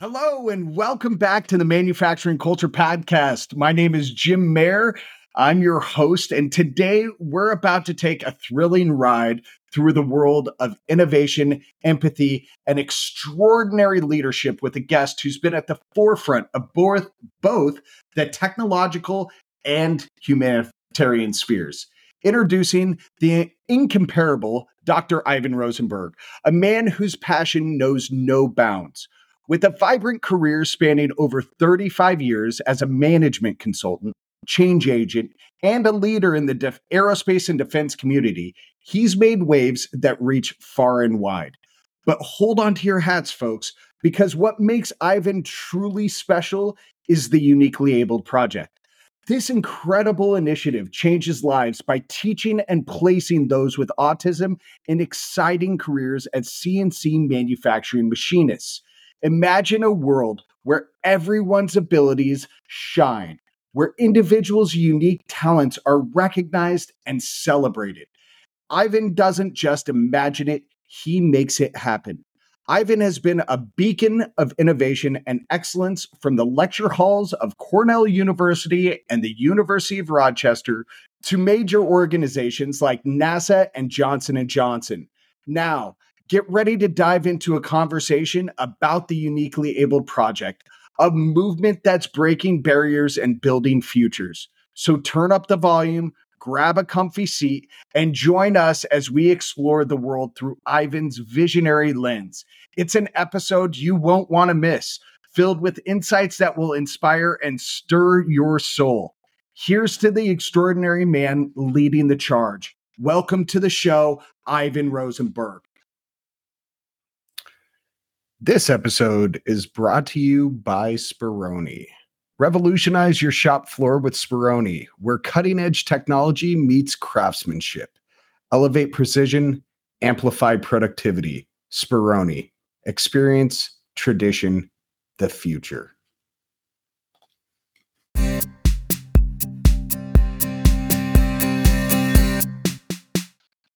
Hello, and welcome back to the Manufacturing Culture Podcast. My name is Jim Mayer. I'm your host, and today we're about to take a thrilling ride through the world of innovation, empathy, and extraordinary leadership with a guest who's been at the forefront of both, both the technological and humanitarian spheres. Introducing the incomparable Dr. Ivan Rosenberg, a man whose passion knows no bounds. With a vibrant career spanning over 35 years as a management consultant, change agent, and a leader in the def- aerospace and defense community, he's made waves that reach far and wide. But hold on to your hats, folks, because what makes Ivan truly special is the Uniquely Abled Project. This incredible initiative changes lives by teaching and placing those with autism in exciting careers as CNC manufacturing machinists. Imagine a world where everyone's abilities shine, where individuals' unique talents are recognized and celebrated. Ivan doesn't just imagine it, he makes it happen. Ivan has been a beacon of innovation and excellence from the lecture halls of Cornell University and the University of Rochester to major organizations like NASA and Johnson & Johnson. Now, get ready to dive into a conversation about the Uniquely Abled Project, a movement that's breaking barriers and building futures. So turn up the volume, grab a comfy seat, and join us as we explore the world through Ivan's visionary lens. It's an episode you won't want to miss, filled with insights that will inspire and stir your soul. Here's to the extraordinary man leading the charge. Welcome to the show, Ivan Rosenberg. This episode is brought to you by Speroni. Revolutionize your shop floor with Speroni, where cutting edge technology meets craftsmanship. Elevate precision, amplify productivity. Speroni. Experience, tradition, the future.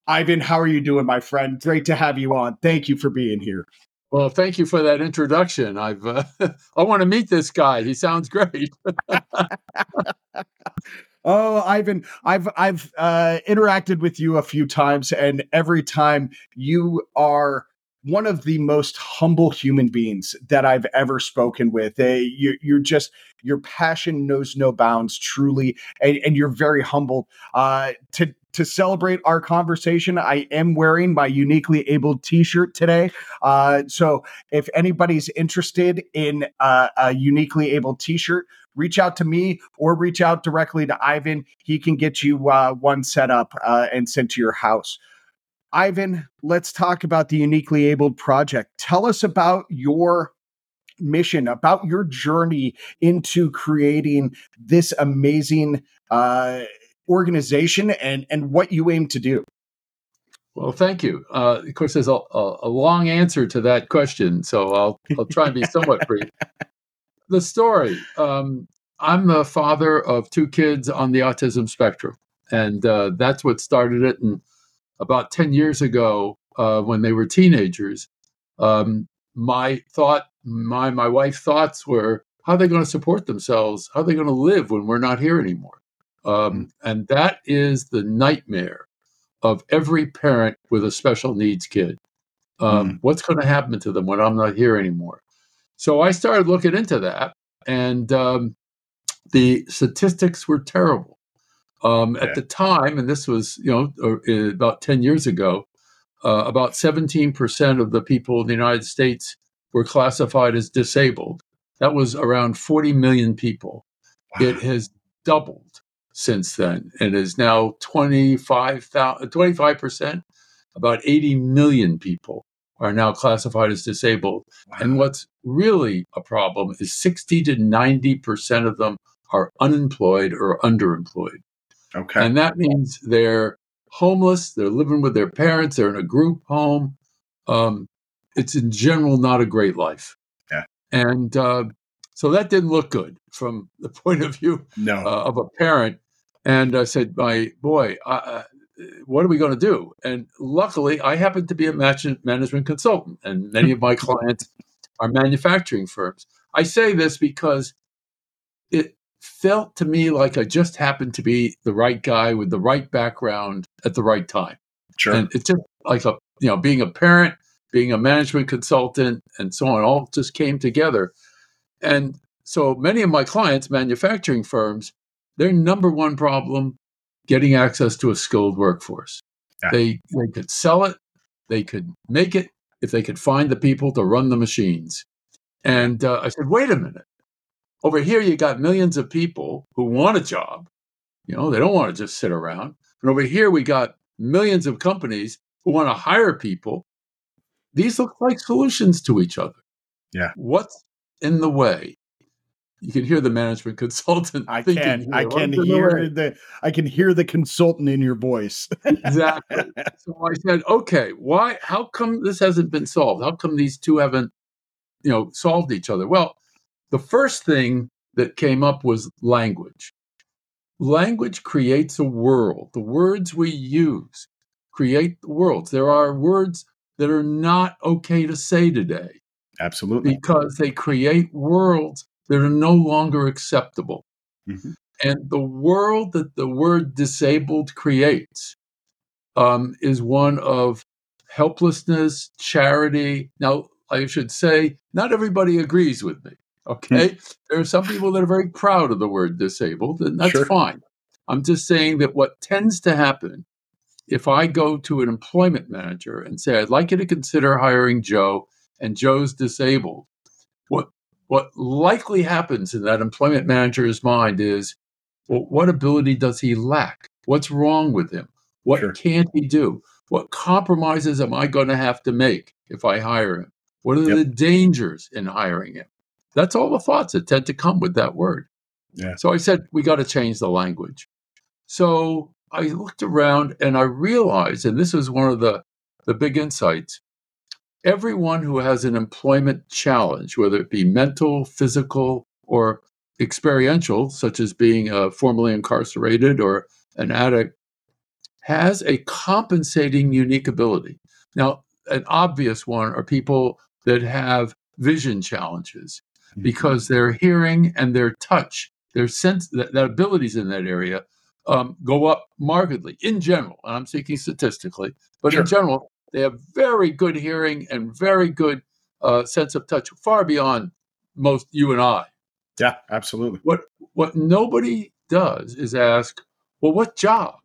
Ivan, how are you doing, my friend? Great to have you on. Thank you for being here. Well, thank you for that introduction. I've uh, I want to meet this guy. He sounds great. oh, Ivan, I've I've uh, interacted with you a few times, and every time you are one of the most humble human beings that I've ever spoken with. Uh, you, you're just your passion knows no bounds, truly, and, and you're very humble. Uh, to to celebrate our conversation, I am wearing my uniquely abled T-shirt today. Uh, so if anybody's interested in uh, a uniquely abled T-shirt, reach out to me or reach out directly to Ivan. He can get you uh, one set up uh, and sent to your house. Ivan, let's talk about the Uniquely Abled Project. Tell us about your mission, about your journey into creating this amazing uh, organization and, and what you aim to do. Well, thank you. Uh, of course, there's a, a, a, long answer to that question, so I'll, I'll try and be somewhat brief. The story um, I'm the father of two kids on the autism spectrum, and uh, that's what started it. And about 10 years ago, uh, when they were teenagers, um, my thought, my, my wife's thoughts were, how are they going to support themselves? How are they going to live when we're not here anymore? Um, and that is the nightmare of every parent with a special needs kid. Um, mm. What's going to happen to them when I'm not here anymore? So I started looking into that, and um, the statistics were terrible. Um, yeah. At the time, and this was you know uh, about ten years ago, uh, about seventeen percent of the people in the United States were classified as disabled. That was around forty million people. Wow. It has doubled since then and is now 25 percent. About eighty million people are now classified as disabled. Wow. And what's really a problem is sixty to ninety percent of them are unemployed or underemployed. Okay. And that means they're homeless, they're living with their parents, they're in a group home. Um, it's in general not a great life. Yeah. And uh, so that didn't look good from the point of view no. uh, of a parent. And I said, my boy, uh, what are we going to do? And luckily, I happen to be a management consultant, and many of my clients are manufacturing firms. I say this because it felt to me like I just happened to be the right guy with the right background at the right time. Sure. And it's just like a, you know, being a parent, being a management consultant, and so on, all just came together. And so many of my clients, manufacturing firms, their number one problem getting access to a skilled workforce. Yeah. They they could sell it, they could make it if they could find the people to run the machines. And uh, I said, wait a minute. Over here, you got millions of people who want a job. You know, they don't want to just sit around. And over here, we got millions of companies who want to hire people. These look like solutions to each other. Yeah. What's in the way? You can hear the management consultant. I thinking can I can hear the I can hear the consultant in your voice. exactly. So I said, okay, why? How come this hasn't been solved? How come these two haven't, you know, solved each other? Well, the first thing that came up was language. Language creates a world. The words we use create the worlds. There are words that are not okay to say today Absolutely. because they create worlds that are no longer acceptable. Mhm. And the world that the word disabled creates um, is one of helplessness, charity. Now, I should say, not everybody agrees with me. Okay. there are some people that are very proud of the word disabled, and that's Sure. fine. I'm just saying that what tends to happen if I go to an employment manager and say, I'd like you to consider hiring Joe, and Joe's disabled, what what likely happens in that employment manager's mind is, well, what ability does he lack? What's wrong with him? What Sure. can't he do? What compromises am I going to have to make if I hire him? What are Yep. the dangers in hiring him? That's all the thoughts that tend to come with that word. Yeah. So I said, we got to change the language. So I looked around and I realized, and this was one of the, the big insights everyone who has an employment challenge, whether it be mental, physical, or experiential, such as being uh, formerly incarcerated or an addict, has a compensating unique ability. Now, an obvious one are people that have vision challenges Mm-hmm. because their hearing and their touch, their sense, that, that abilities in that area um, go up markedly in general. And I'm speaking statistically, but Sure. in general, they have very good hearing and very good uh, sense of touch, far beyond most you and I. Yeah, absolutely. What what nobody does is ask, well, what jobs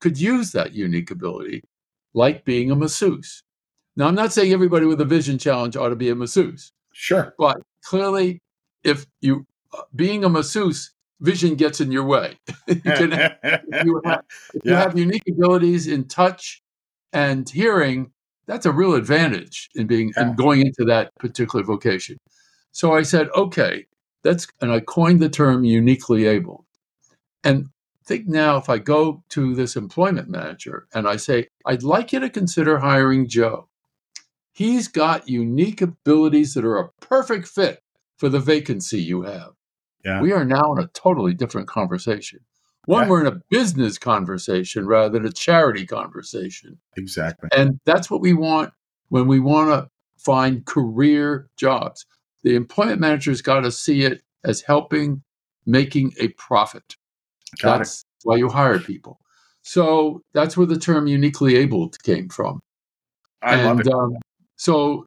could use that unique ability, like being a masseuse? Now, I'm not saying everybody with a vision challenge ought to be a masseuse, Sure. but clearly, if you uh, being a masseuse, vision gets in your way. you can if you have, if you have unique abilities in touch and hearing, that's a real advantage in being Yeah. in going into that particular vocation. So I said, okay, that's and I coined the term uniquely able. And think now if I go to this employment manager and I say, I'd like you to consider hiring Joe. He's got unique abilities that are a perfect fit for the vacancy you have. Yeah. We are now in a totally different conversation. One, Yeah. we're in a business conversation rather than a charity conversation. Exactly. And that's what we want when we want to find career jobs. The employment manager's got to see it as helping making a profit. Got it. that's why you hire people. So that's where the term uniquely able came from. I and love it. Um, so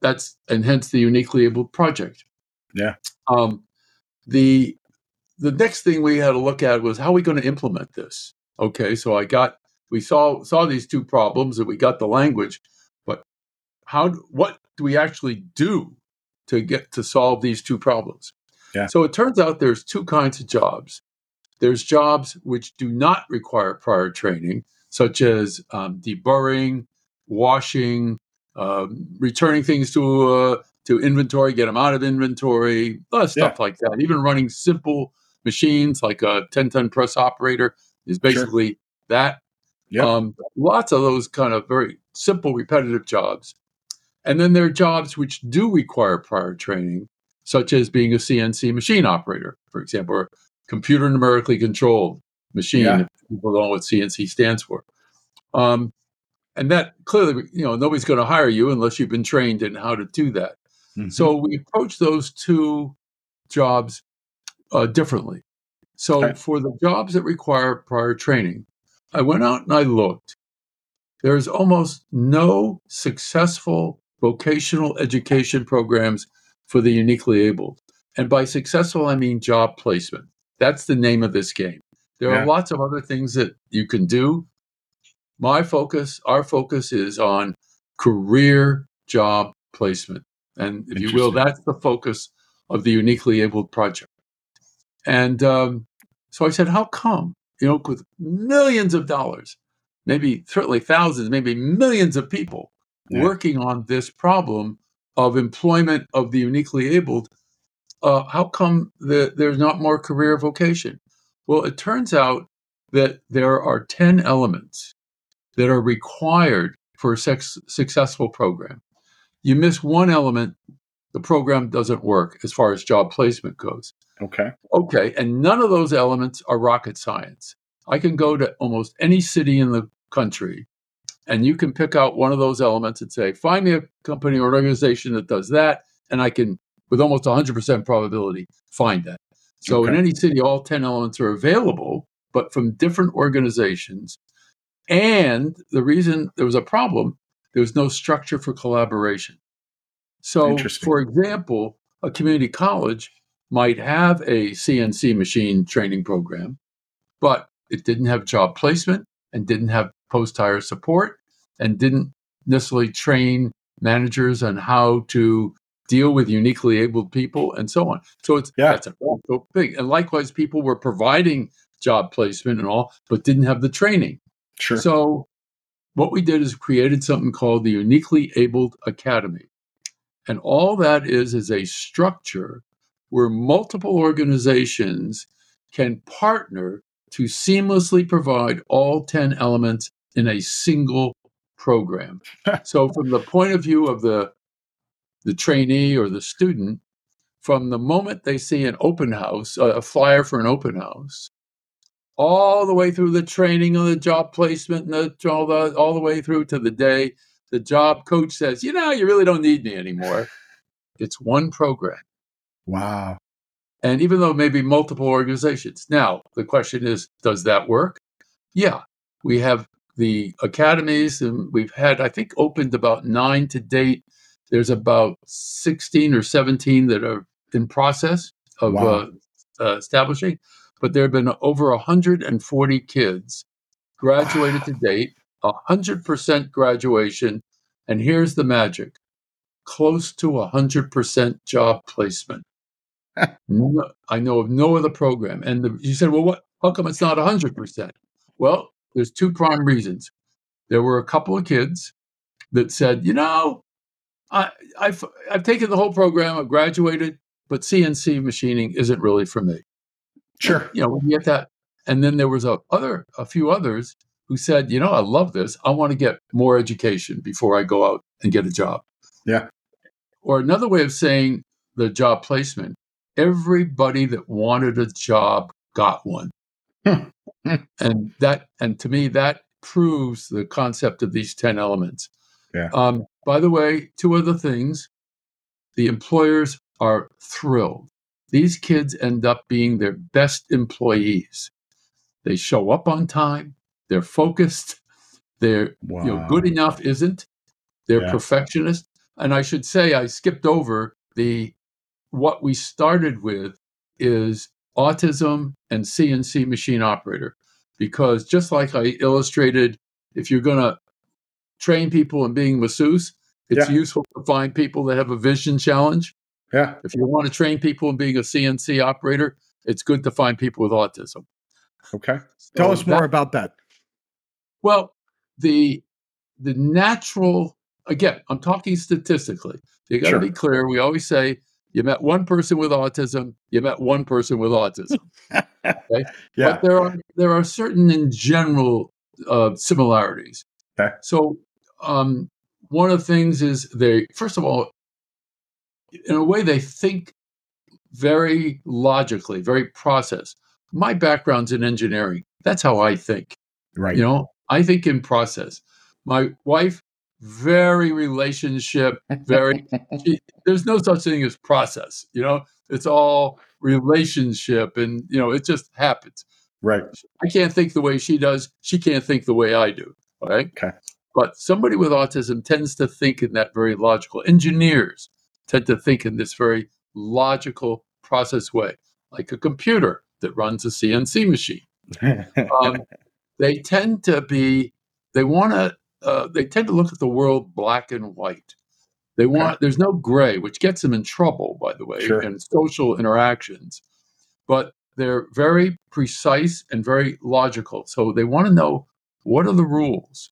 that's and hence the uniquely able project. Yeah. Um, the the next thing we had to look at was how are we going to implement this? Okay, so I got we saw saw these two problems and we got the language, but how what do we actually do to get to solve these two problems? Yeah. So it turns out there's two kinds of jobs. There's jobs which do not require prior training, such as um, deburring, washing, um, returning things to uh, to inventory, get them out of inventory, of stuff like that. Even running simple machines like a 10 ton press operator is basically that. Yep. Um, lots of those kind of very simple, repetitive jobs. And then there are jobs which do require prior training, such as being a CNC machine operator, for example, or computer numerically controlled machine. Yeah. If people don't know what CNC stands for. Um, and that clearly, you know, nobody's going to hire you unless you've been trained in how to do that. Mm-hmm. So we approach those two jobs uh, differently. So okay. for the jobs that require prior training, I went out and I looked. There's almost no successful vocational education programs for the uniquely able. And by successful, I mean job placement. That's the name of this game. There yeah. are lots of other things that you can do. My focus, our focus is on career job placement. And if you will, that's the focus of the Uniquely Abled Project. And um, so I said, how come? You know, with millions of dollars, maybe certainly thousands, maybe millions of people yeah. working on this problem of employment of the uniquely abled, uh, how come the, there's not more career vocation? Well, it turns out that there are 10 elements that are required for a sex- successful program. You miss one element, the program doesn't work as far as job placement goes. Okay. Okay. And none of those elements are rocket science. I can go to almost any city in the country and you can pick out one of those elements and say, find me a company or an organization that does that. And I can, with almost 100% probability, find that. So okay. in any city, all 10 elements are available, but from different organizations. And the reason there was a problem, there was no structure for collaboration. So, for example, a community college might have a CNC machine training program, but it didn't have job placement and didn't have post hire support and didn't necessarily train managers on how to deal with uniquely abled people and so on. So it's yeah. that's a big. And likewise, people were providing job placement and all, but didn't have the training. Sure. So what we did is created something called the Uniquely Abled Academy. And all that is is a structure where multiple organizations can partner to seamlessly provide all 10 elements in a single program. so from the point of view of the the trainee or the student, from the moment they see an open house, a flyer for an open house, all the way through the training and the job placement and the, all, the, all the way through to the day the job coach says, you know, you really don't need me anymore. It's one program. Wow. And even though maybe multiple organizations. Now, the question is, does that work? Yeah. We have the academies, and we've had, I think, opened about nine to date. There's about 16 or 17 that are in process of wow. uh, uh, establishing, but there have been over 140 kids graduated to date, 100% graduation. And here's the magic close to 100% job placement. No, I know of no other program. And the, you said, well, what? How come it's not 100%? Well, there's two prime reasons. There were a couple of kids that said, you know, I, I've, I've taken the whole program, I've graduated, but CNC machining isn't really for me. Sure. You know, we get that. And then there was a other, a few others who said, you know, I love this. I want to get more education before I go out and get a job. Yeah. Or another way of saying the job placement, everybody that wanted a job got one. and that and to me that proves the concept of these 10 elements. Yeah. Um, by the way, two other things. The employers are thrilled. These kids end up being their best employees. They show up on time, they're focused, they're wow. you know, good enough isn't. They're yeah. perfectionist. And I should say I skipped over the what we started with is autism and CNC machine operator. Because just like I illustrated, if you're going to train people in being masseuse, it's yeah. useful to find people that have a vision challenge. Yeah. If you want to train people in being a CNC operator, it's good to find people with autism. Okay. So Tell us more that, about that. Well, the the natural again, I'm talking statistically. You got to sure. be clear. We always say you met one person with autism, you met one person with autism. Okay? yeah. But there are there are certain in general uh, similarities. Okay. So um, one of the things is they first of all, in a way, they think very logically, very process. My background's in engineering. That's how I think. Right. You know, I think in process. My wife very relationship, very. there's no such thing as process. You know, it's all relationship, and you know, it just happens. Right. I can't think the way she does. She can't think the way I do. Right. Okay. But somebody with autism tends to think in that very logical. Engineers tend to think in this very logical process way, like a computer that runs a CNC machine. Um, they tend to be, they want to, uh, they tend to look at the world black and white. They want, okay. there's no gray, which gets them in trouble, by the way, sure. in social interactions. But they're very precise and very logical. So they want to know what are the rules?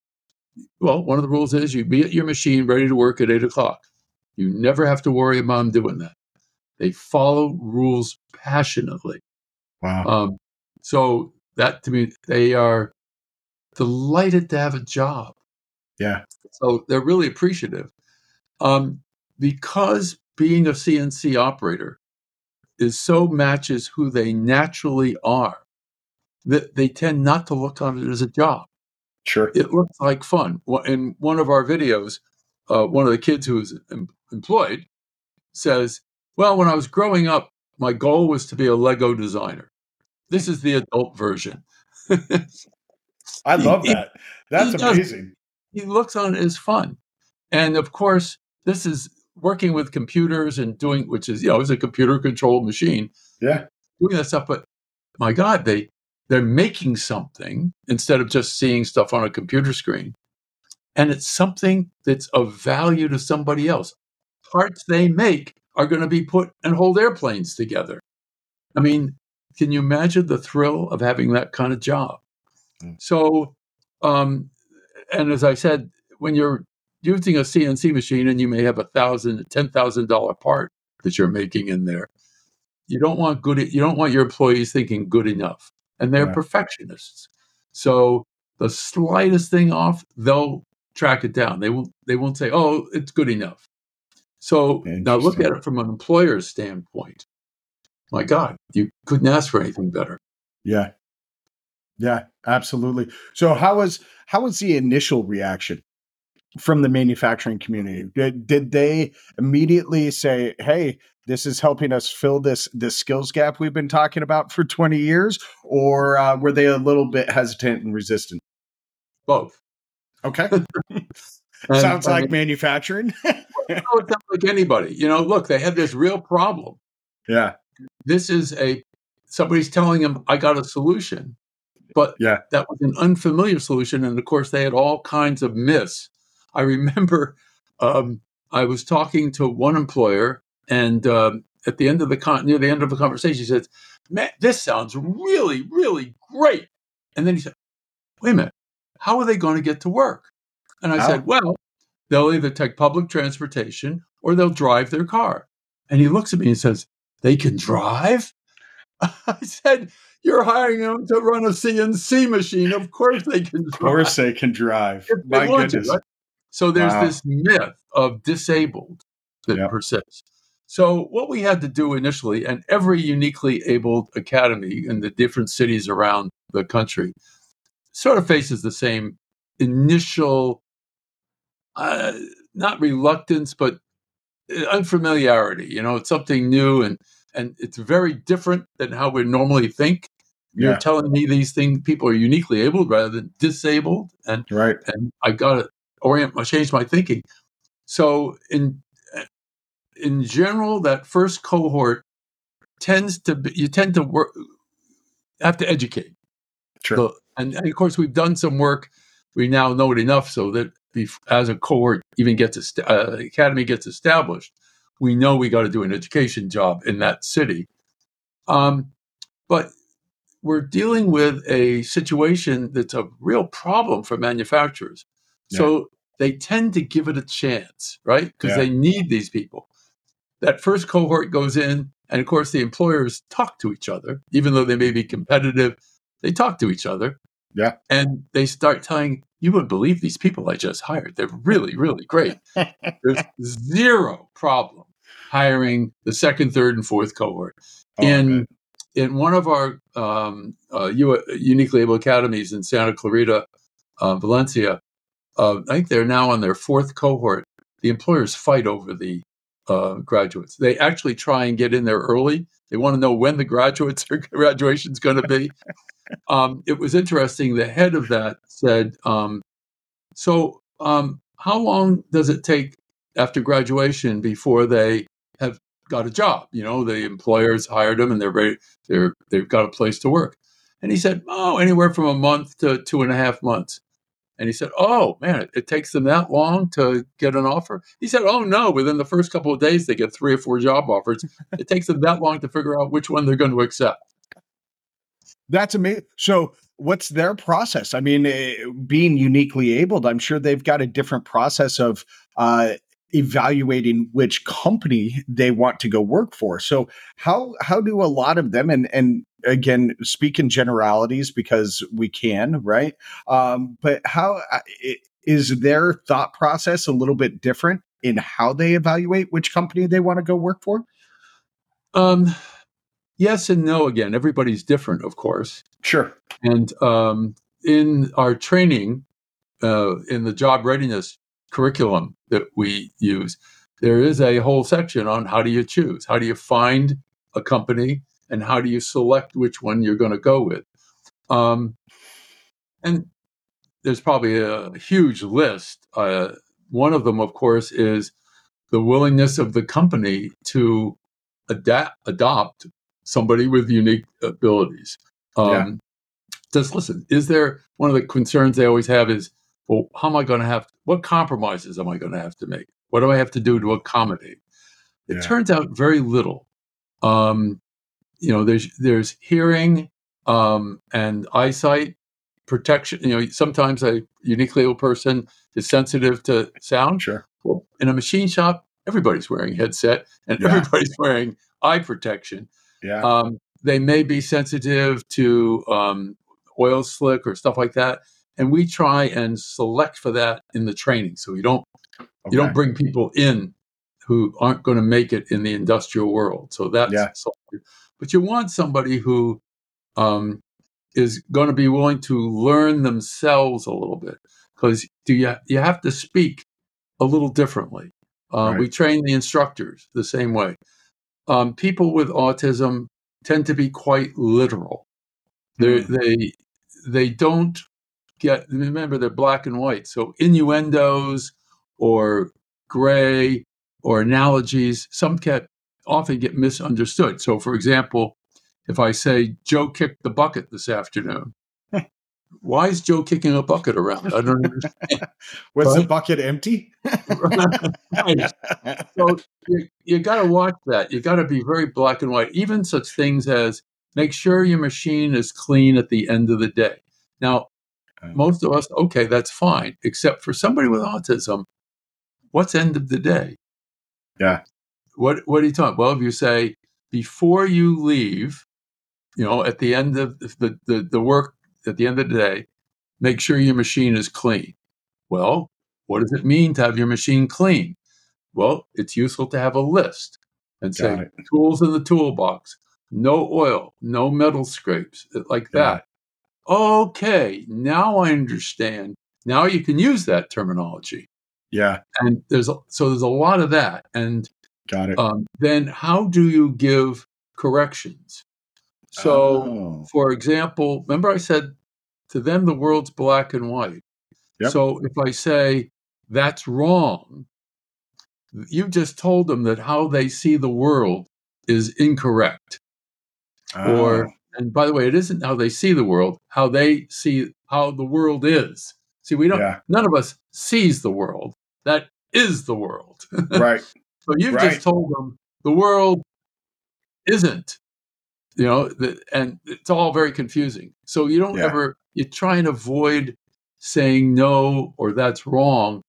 Well, one of the rules is you be at your machine ready to work at eight o'clock. You never have to worry about them doing that. They follow rules passionately. Wow. Um, so that to me, they are delighted to have a job. Yeah. So they're really appreciative. Um, because being a CNC operator is so matches who they naturally are that they tend not to look on it as a job. Sure. It looks like fun. In one of our videos, uh, one of the kids who was em- employed says, Well, when I was growing up, my goal was to be a Lego designer. This is the adult version. I love that. That's amazing. He looks on it as fun. And of course, this is working with computers and doing, which is, you know, it's a computer controlled machine. Yeah. Doing that stuff. But my God, they, they're making something instead of just seeing stuff on a computer screen. And it's something that's of value to somebody else. Parts they make are going to be put and hold airplanes together. I mean, can you imagine the thrill of having that kind of job? Mm. So, um, and as I said, when you're using a CNC machine and you may have a thousand, ten thousand dollar part that you're making in there, you don't want good. You don't want your employees thinking good enough, and they're perfectionists. So the slightest thing off, they'll track it down. They won't. They won't say, "Oh, it's good enough." So now look at it from an employer's standpoint. My God, you couldn't ask for anything better. Yeah. Yeah, absolutely. So how was how was the initial reaction from the manufacturing community? Did, did they immediately say, "Hey, this is helping us fill this this skills gap we've been talking about for 20 years," or uh, were they a little bit hesitant and resistant? Both. Okay. Sounds like mean, manufacturing. it sounds like anybody. You know, look, they had this real problem. Yeah. This is a somebody's telling them I got a solution, but yeah, that was an unfamiliar solution, and of course they had all kinds of myths. I remember um, I was talking to one employer, and um, at the end of the con- near the end of the conversation, he said, "Man, this sounds really, really great." And then he said, "Wait a minute, how are they going to get to work?" And I said, "Well, they'll either take public transportation or they'll drive their car." And he looks at me and says, "They can drive?" I said, "You're hiring them to run a CNC machine. Of course they can. Drive. Of course they can drive. My goodness." To, right? So there's wow. this myth of disabled that yep. persists. So what we had to do initially, and every uniquely abled academy in the different cities around the country sort of faces the same initial, uh, not reluctance, but uh, unfamiliarity. You know, it's something new and and it's very different than how we normally think. You're yeah. telling me these things people are uniquely able rather than disabled, and right. And I got to orient, I changed my thinking. So in in general, that first cohort tends to be, you tend to work have to educate. Sure. So, and, and, of course, we've done some work. We now know it enough so that as a cohort even gets uh, academy gets established, we know we got to do an education job in that city. Um, but we're dealing with a situation that's a real problem for manufacturers. Yeah. So they tend to give it a chance, right? Because yeah. they need these people. That first cohort goes in, and of course, the employers talk to each other, even though they may be competitive, they talk to each other. Yeah. And they start telling, you wouldn't believe these people I just hired. They're really, really great. There's zero problem hiring the second, third, and fourth cohort. Oh, in in one of our um, uh, uniquely able academies in Santa Clarita, uh, Valencia, uh, I think they're now on their fourth cohort. The employers fight over the uh, graduates. They actually try and get in there early. They want to know when the graduates graduation is going to be. um, it was interesting. The head of that said, um, "So, um, how long does it take after graduation before they have got a job? You know, the employers hired them and they're very, they're they've got a place to work." And he said, "Oh, anywhere from a month to two and a half months." And he said, Oh, man, it, it, takes them that long to get an offer? He said, Oh, no, within the first couple of days, they get three or four job offers. it takes them that long to figure out which one they're going to accept. That's amazing. So, what's their process? I mean, uh, being uniquely abled, I'm sure they've got a different process of uh, evaluating which company they want to go work for. So, how how do a lot of them and and again speak in generalities because we can, right? Um, but how uh, their thought process a little bit different in how they evaluate which company they want to go work for? Um, yes and no again everybody's different of course sure and um, in our training uh, in the job readiness curriculum that we use there is a whole section on how do you choose how do you find a company and how do you select which one you're going to go with um, and there's probably a huge list uh, one of them of course is the willingness of the company to adapt adopt somebody with unique abilities. Um, yeah. Just listen. Is there one of the concerns they always have is, well, how am I going to have? What compromises am I going to have to make? What do I have to do to accommodate? It yeah. turns out very little. Um, you know, there's there's hearing um, and eyesight protection. You know, sometimes a uniquely able person is sensitive to sound. Sure. Well, in a machine shop, everybody's wearing headset and yeah. everybody's wearing eye protection. Yeah. Um, they may be sensitive to um, oil slick or stuff like that, and we try and select for that in the training. So you don't okay. you don't bring people in who aren't going to make it in the industrial world. So that's yeah. but you want somebody who um, is going to be willing to learn themselves a little bit because do you you have to speak a little differently. Uh, right. We train the instructors the same way um, people with autism tend to be quite literal. Mm. They they don't get remember they're black and white, so innuendos or gray or analogies some get often get misunderstood. So, for example, if I say Joe kicked the bucket this afternoon, why is Joe kicking a bucket around? I don't understand. Was right? the bucket empty? right. So you, you got to watch that. You got to be very black and white. Even such things as make sure your machine is clean at the end of the day. Now. Most of us, okay, that's fine. Except for somebody with autism, what's end of the day? Yeah. What What are you talking? Well, if you say before you leave, you know, at the end of the the, the work at the end of the day, make sure your machine is clean. Well, what does it mean to have your machine clean? Well, it's useful to have a list and say tools in the toolbox, no oil, no metal scrapes, like yeah. that. Okay, now I understand. Now you can use that terminology. Yeah. And there's a, so there's a lot of that. And got it. Um, then how do you give corrections? So, oh. for example, remember I said to them the world's black and white. Yep. So if I say that's wrong, you just told them that how they see the world is incorrect. Oh. Or and by the way, it isn't how they see the world, how they see how the world is. See, we don't yeah. none of us sees the world. That is the world. right. so you've right. just told them the world isn't you know the, and it's all very confusing so you don't yeah. ever you try and avoid saying no or that's wrong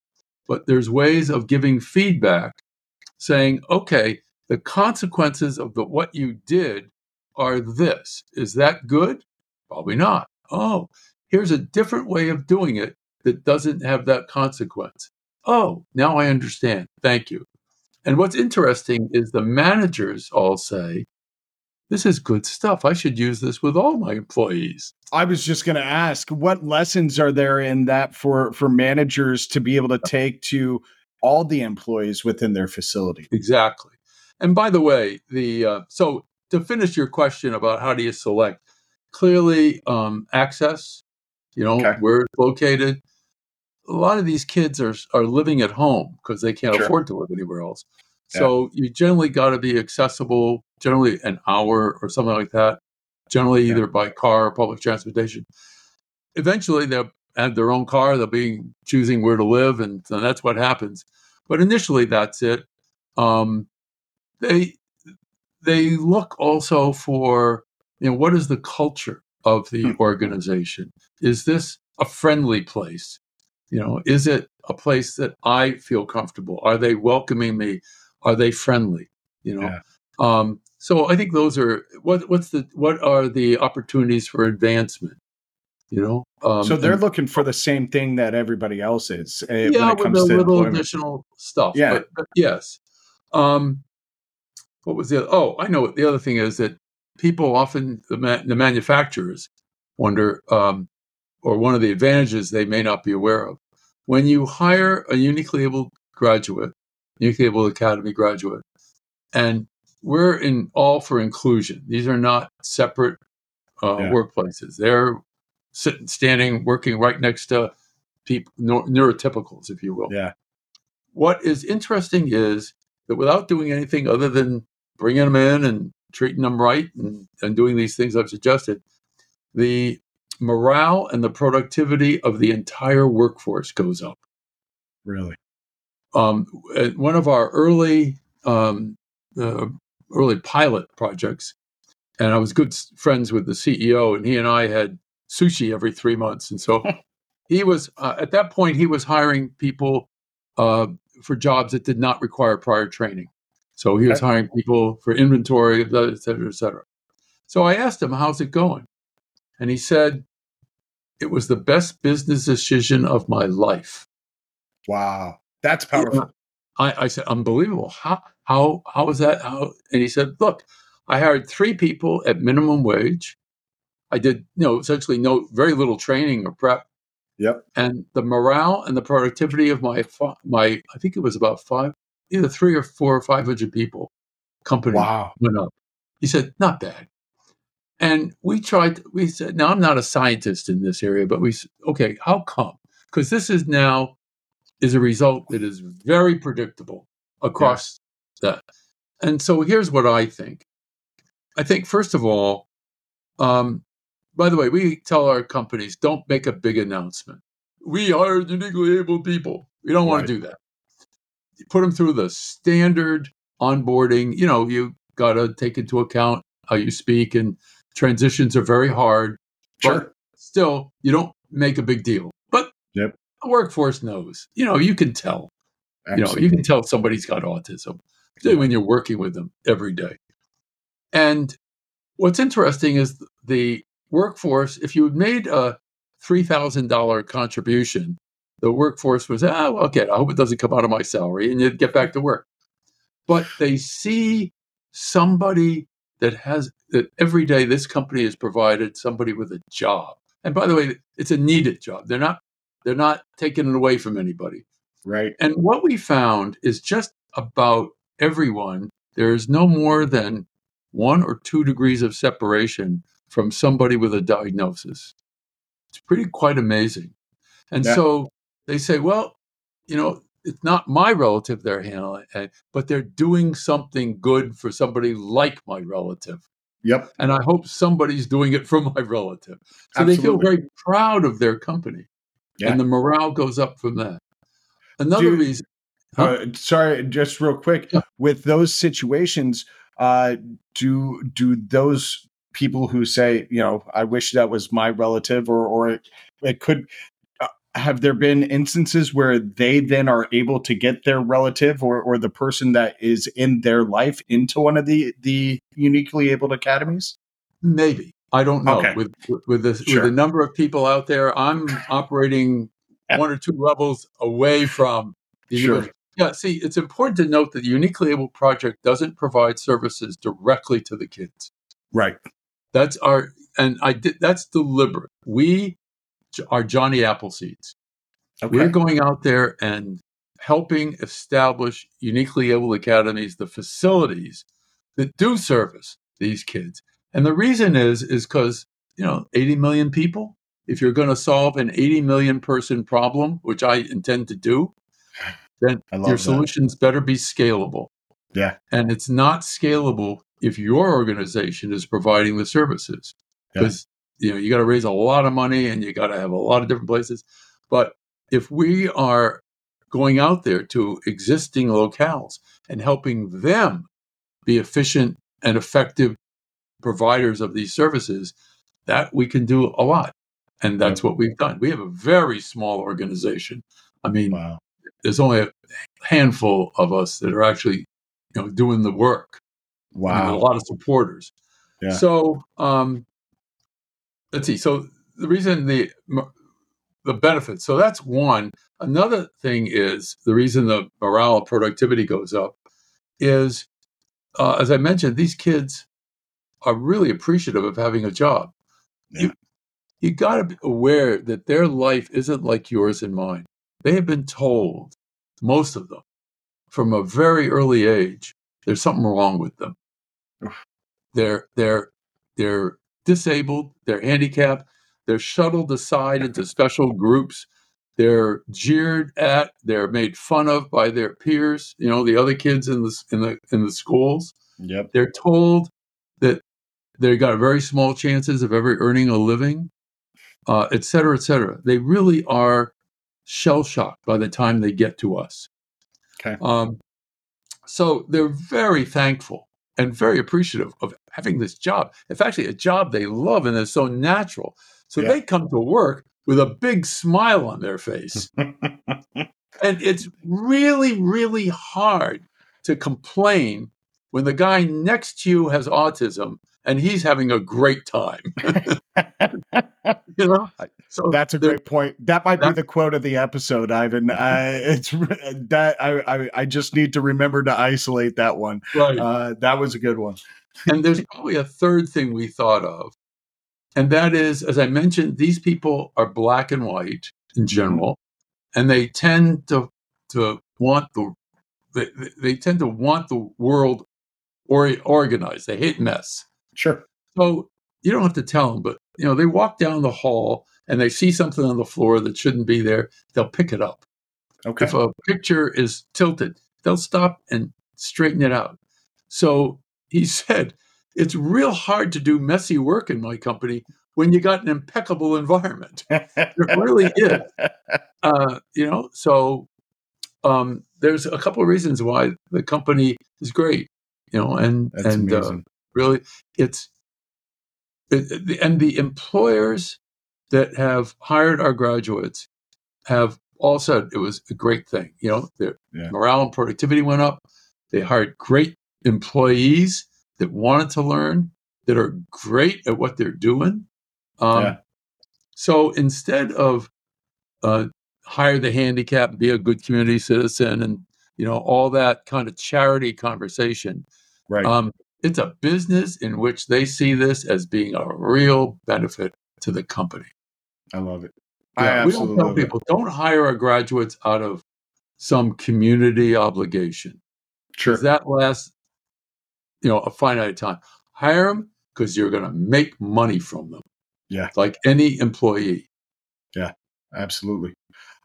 but there's ways of giving feedback saying okay the consequences of the what you did are this is that good probably not oh here's a different way of doing it that doesn't have that consequence oh now i understand thank you and what's interesting is the managers all say this is good stuff. I should use this with all my employees. I was just going to ask, what lessons are there in that for for managers to be able to take to all the employees within their facility? Exactly. And by the way, the uh, so to finish your question about how do you select, clearly um, access, you know, okay. where it's located. A lot of these kids are are living at home because they can't sure. afford to live anywhere else. So you generally got to be accessible, generally an hour or something like that. Generally, yeah. either by car or public transportation. Eventually, they'll have their own car. They'll be choosing where to live, and, and that's what happens. But initially, that's it. Um, they they look also for you know what is the culture of the hmm. organization? Is this a friendly place? You know is it a place that i feel comfortable? Are they welcoming me? Are they friendly? You know yeah. um, so i think those are what what's the what are the opportunities for advancement? You know um, so they're and, looking for the same thing that everybody else is uh, yeah, when it comes with a to little additional stuff yeah. but, but yes. Um, what was the oh i know the other thing is that people often the, ma- the manufacturers wonder um, or one of the advantages they may not be aware of. When you hire a uniquely able graduate uniquely able academy graduate and we're in all for inclusion. These are not separate uh, yeah. workplaces. They're sitting standing working right next to people neurotypicals if you will. Yeah. What is interesting is that without doing anything other than bringing them in and treating them right and, and doing these things I've suggested, the morale and the productivity of the entire workforce goes up. Really? Um, one of our early um, uh, early pilot projects, and I was good friends with the CEO, and he and I had sushi every three months, and so he was uh, at that point he was hiring people uh, for jobs that did not require prior training. So he was hiring people for inventory, et cetera, et cetera. So I asked him, how's it going? And he said, it was the best business decision of my life. Wow. That's powerful. I, I said, unbelievable. How, how, how was that? How? And he said, look, I hired three people at minimum wage. I did, you know, essentially no, very little training or prep. Yep. And the morale and the productivity of my, my, I think it was about five, either three or four or 500 people company wow. went up. He said, not bad. And we tried, we said, now I'm not a scientist in this area, but we said, okay, how come? Because this is now is a result that is very predictable across yeah. that. And so here's what I think. I think, first of all, um, by the way, we tell our companies don't make a big announcement. We are uniquely able people. We don't right. want to do that put them through the standard onboarding. You know, you got to take into account how you speak, and transitions are very hard. Sure. But still, you don't make a big deal. But yep. the workforce knows. You know, you can tell. Absolutely. You know, you can tell somebody's got autism when you're working with them every day. And what's interesting is the workforce, if you had made a $3,000 contribution the workforce was, ah, okay, I hope it doesn't come out of my salary, and you'd get back to work. But they see somebody that has that every day this company has provided somebody with a job. And by the way, it's a needed job. They're not they're not taking it away from anybody. Right. And what we found is just about everyone, there's no more than one or two degrees of separation from somebody with a diagnosis. It's pretty quite amazing. And yeah. so they say, well, you know, it's not my relative they're handling, eh, but they're doing something good for somebody like my relative. Yep. And I hope somebody's doing it for my relative. So Absolutely. they feel very proud of their company. Yeah. And the morale goes up from that. Another Dude, reason. Huh? Uh, sorry, just real quick. Yeah. With those situations, uh, do do those people who say, you know, I wish that was my relative, or or it, it could uh, have there been instances where they then are able to get their relative or, or the person that is in their life into one of the the uniquely abled academies? Maybe I don't know. Okay. With with the sure. with the number of people out there, I'm operating one or two levels away from the sure. Yeah, see, it's important to note that the Uniquely Able Project doesn't provide services directly to the kids. Right. That's our, and I did, that's deliberate. We are Johnny Appleseeds. Okay. We're going out there and helping establish uniquely able academies, the facilities that do service these kids. And the reason is, is because, you know, 80 million people, if you're going to solve an 80 million person problem, which I intend to do, then your solutions better be scalable. Yeah. And it's not scalable if your organization is providing the services because yeah. you know you got to raise a lot of money and you got to have a lot of different places but if we are going out there to existing locales and helping them be efficient and effective providers of these services that we can do a lot and that's what we've done we have a very small organization i mean wow. there's only a handful of us that are actually you know doing the work Wow. a lot of supporters. Yeah. So um, let's see. So the reason the the benefits. So that's one. Another thing is the reason the morale and productivity goes up is, uh, as I mentioned, these kids are really appreciative of having a job. Yeah. You, you got to be aware that their life isn't like yours and mine. They have been told, most of them, from a very early age, there's something wrong with them. They're they're they're disabled, they're handicapped, they're shuttled aside into special groups. They're jeered at, they're made fun of by their peers, you know, the other kids in the in the in the schools. Yep. They're told that they got very small chances of ever earning a living, uh, et cetera, et cetera. They really are shell shocked by the time they get to us. Okay. Um, so they're very thankful and very appreciative of having this job. It's actually a job they love and it's so natural. So yeah. they come to work with a big smile on their face. and it's really, really hard to complain when the guy next to you has autism and he's having a great time. you know, so that's a great point. That might that, be the quote of the episode, Ivan. Uh, it's that I, I, I just need to remember to isolate that one. Right. Uh, that was a good one. and there's probably a third thing we thought of, and that is, as I mentioned, these people are black and white in mm-hmm. general, and they tend to to want the they, they tend to want the world or organized. They hate mess. Sure. So you don't have to tell them, but you know they walk down the hall and they see something on the floor that shouldn't be there. They'll pick it up. Okay. If a picture is tilted, they'll stop and straighten it out. So he said, it's real hard to do messy work in my company when you got an impeccable environment. it really is. Uh, you know, so um, there's a couple of reasons why the company is great. You know, and That's and uh, really, it's it, and the employers that have hired our graduates have all said it was a great thing. You know, their yeah. morale and productivity went up. They hired great employees that wanted to learn, that are great at what they're doing. Um, yeah. So instead of uh, hire the handicap, be a good community citizen, and you know all that kind of charity conversation, right? Um, it's a business in which they see this as being a real benefit to the company. I love it. Yeah, we don't tell people it. don't hire our graduates out of some community obligation. Sure, that lasts you know a finite time. Hire them because you're going to make money from them. Yeah, like any employee. Yeah, absolutely.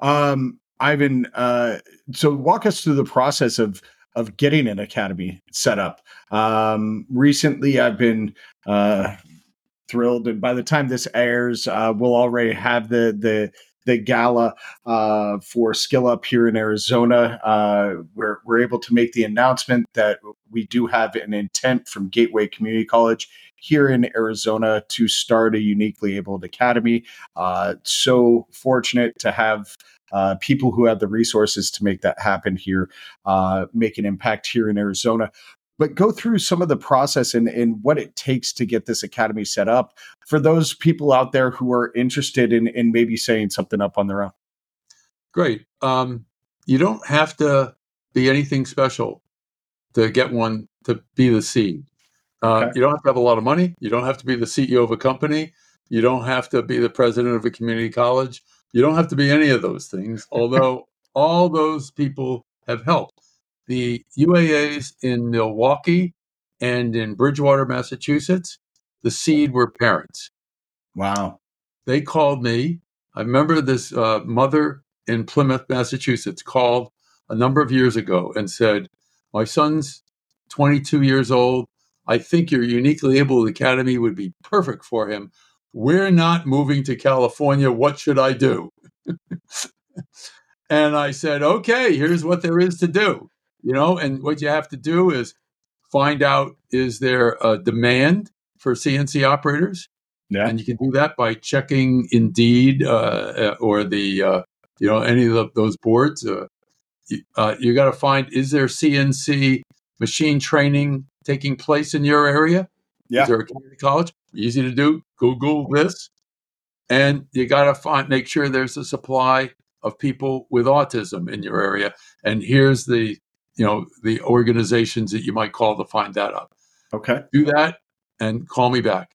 Um, Ivan, uh, so walk us through the process of of getting an academy set up. Um, recently, I've been uh, thrilled, and by the time this airs, uh, we'll already have the the the gala uh, for Skill Up here in Arizona. Uh, we're, we're able to make the announcement that we do have an intent from Gateway Community College here in Arizona to start a uniquely abled academy. Uh, so fortunate to have. Uh, people who have the resources to make that happen here, uh, make an impact here in Arizona but go through some of the process and, and what it takes to get this academy set up for those people out there who are interested in, in maybe setting something up on their own. Great. Um, you don't have to be anything special to get one to be the seed. Uh, okay. You don't have to have a lot of money. You don't have to be the CEO of a company. You don't have to be the president of a community college. You don't have to be any of those things, although all those people have helped. The UAAs in Milwaukee and in Bridgewater, Massachusetts, the seed were parents. Wow. They called me. I remember this uh, mother in Plymouth, Massachusetts, called a number of years ago and said, My son's 22 years old. I think your uniquely able academy would be perfect for him. We're not moving to California. What should I do? and I said, okay, here's what there is to do. You know, and what you have to do is find out is there a demand for CNC operators? Yeah. And you can do that by checking Indeed uh, uh, or the, uh, you know, any of the, those boards. Uh, you, uh, you got to find is there CNC machine training taking place in your area? Yeah. Is there a community college? Easy to do. Google this. And you got to find make sure there's a supply of people with autism in your area. And here's the you know the organizations that you might call to find that up. Okay. Do that and call me back.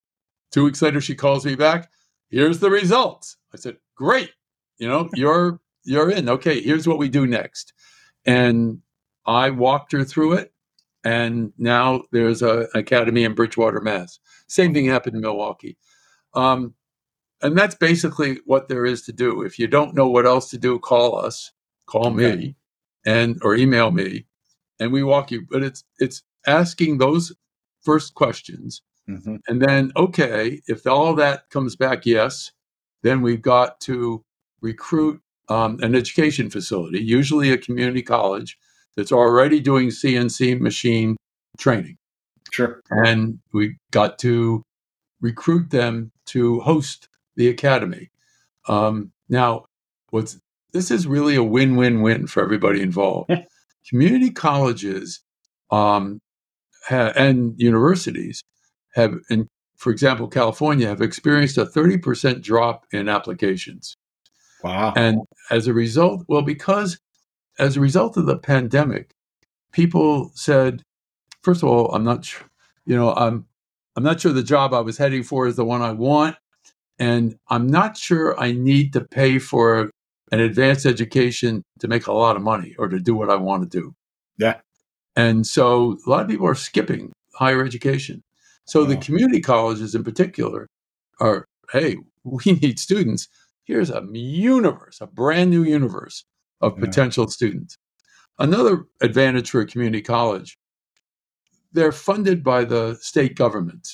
Two weeks later, she calls me back. Here's the results. I said, great. You know, you're you're in. Okay, here's what we do next. And I walked her through it. And now there's a academy in Bridgewater, Mass. Same thing happened in Milwaukee. Um, and that's basically what there is to do. If you don't know what else to do, call us, call okay. me, and or email me, and we walk you. But it's it's asking those first questions, mm-hmm. and then okay, if all that comes back yes, then we've got to recruit um, an education facility, usually a community college, that's already doing CNC machine training. Sure. And we got to recruit them to host the academy. Um, now, what's this is really a win-win-win for everybody involved. Community colleges um, ha- and universities have, in, for example, California have experienced a 30% drop in applications. Wow. And as a result, well, because as a result of the pandemic, people said, first of all, I'm not sure, you know, I'm I'm not sure the job I was heading for is the one I want. And I'm not sure I need to pay for an advanced education to make a lot of money or to do what I want to do. Yeah. And so a lot of people are skipping higher education. So the community colleges in particular are, hey, we need students. Here's a universe, a brand new universe of yeah. potential students. Another advantage for a community college, they're funded by the state government.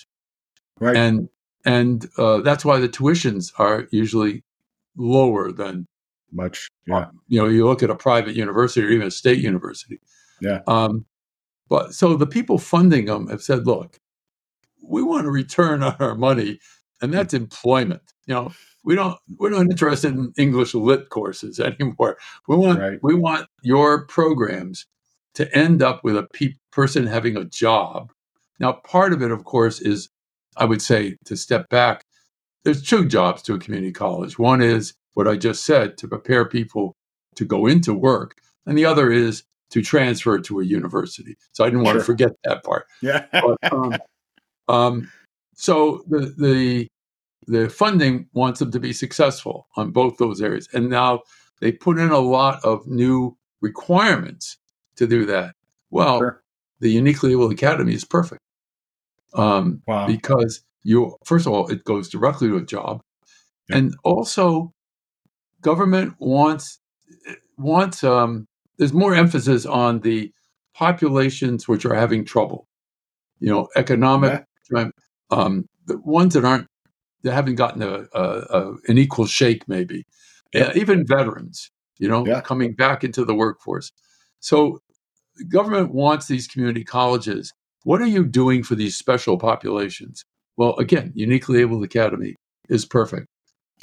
Right. And and uh, that's why the tuitions are usually lower than much. Yeah. Uh, you know, you look at a private university or even a state university. Yeah. Um, but so the people funding them have said, look, we want to return on our money, and that's employment. You know, we don't we're not interested in English lit courses anymore. We want right. we want your programs to end up with a pe- person having a job. Now, part of it, of course, is I would say to step back, there's two jobs to a community college. One is what I just said to prepare people to go into work, and the other is to transfer to a university. So I didn't want sure. to forget that part. Yeah. but, um, um, so the the the funding wants them to be successful on both those areas, and now they put in a lot of new requirements to do that. Well, sure. the Uniquely Able Academy is perfect um, wow. because you first of all it goes directly to a job, yeah. and also government wants wants um, there's more emphasis on the populations which are having trouble. You know, economic yeah. Um, the ones that aren't that haven't gotten a, a, a an equal shake, maybe yeah. even veterans. You know, yeah. coming back into the workforce. So, government wants these community colleges what are you doing for these special populations? Well, again, Uniquely Able Academy is perfect.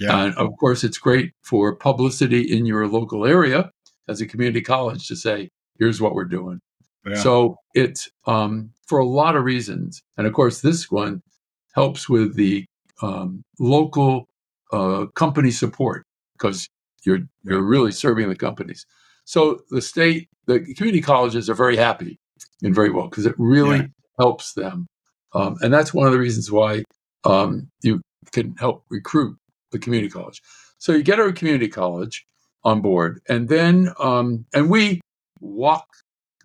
Yeah. And of course, it's great for publicity in your local area as a community college to say, here's what we're doing. Yeah. So it's um, for a lot of reasons. And of course, this one helps with the um, local uh, company support because you're, you're really serving the companies. So the state, the community colleges are very happy and very well because it really yeah. helps them. Um, and that's one of the reasons why um, you can help recruit the community college. So you get a community college on board, and then um, and we walk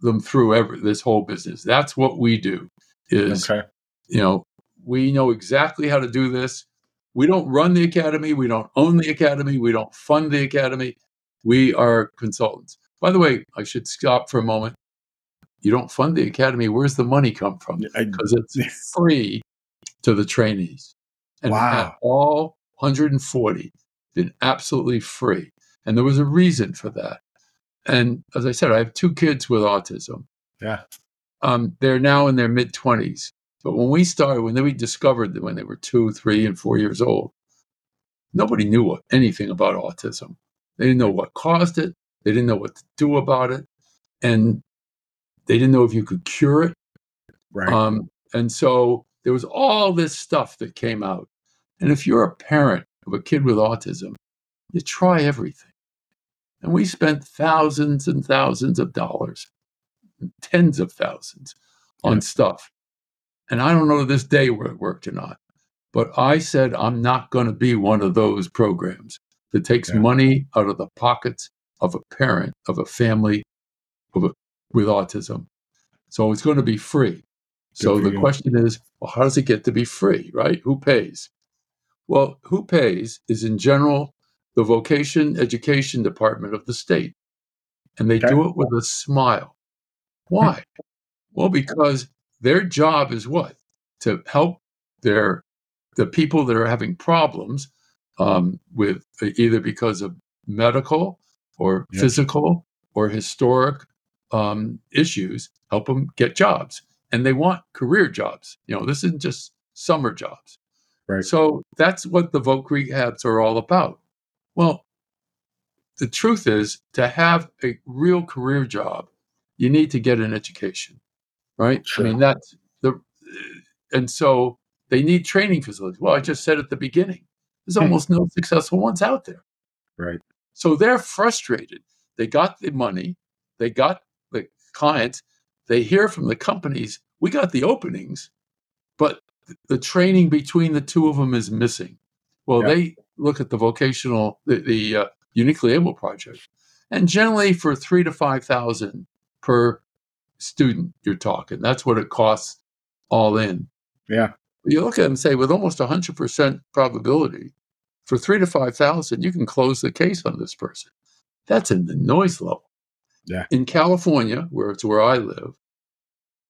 them through every, this whole business. That's what we do. Is Okay. you know we know exactly how to do this. We don't run the academy. We don't own the academy. We don't fund the academy. We are consultants. By the way, I should stop for a moment. You don't fund the academy. Where's the money come from? Because it's free to the trainees. And Wow. all 140 been absolutely free. And there was a reason for that. And as I said, I have two kids with autism. Yeah. Um, they're now in their mid 20s. But when we started, when we discovered that when they were two, three, and four years old, nobody knew anything about autism. They didn't know what caused it. They didn't know what to do about it. And they didn't know if you could cure it. Right. Um, and so there was all this stuff that came out. And if you're a parent of a kid with autism, you try everything. And we spent thousands and thousands of dollars, tens of thousands on Yeah. stuff. And I don't know to this day where it worked or not. But I said, I'm not going to be one of those programs that takes Yeah. money out of the pockets of a parent, of a family of a, with autism. So it's going to be free. So the you. question is, well, how does it get to be free, right? Who pays? Well, who pays is in general the vocation education department of the state. And they Okay. do it with a smile. Why? well, because their job is what? To help their the people that are having problems um, with either because of medical or physical or historic um, issues, help them get jobs. And they want career jobs. You know, this isn't just summer jobs. Right. So that's what the Voc rehabs are all about. Well, the truth is to have a real career job, you need to get an education, right? Sure. I mean, that's the, and so they need training facilities. Well, I just said at the beginning, there's Hmm. almost no successful ones out there. Right. So they're frustrated. They got the money, they got the clients, they hear from the companies, we got the openings, but the training between the two of them is missing. Well, Yeah. they look at the vocational, the, the uh, uniquely able project, and generally for three to five thousand per student, you're talking. That's what it costs all in. Yeah. You look at it and say, with almost 100% probability, for three to 5,000, you can close the case on this person. That's in the noise level. Yeah. In California, where it's where I live,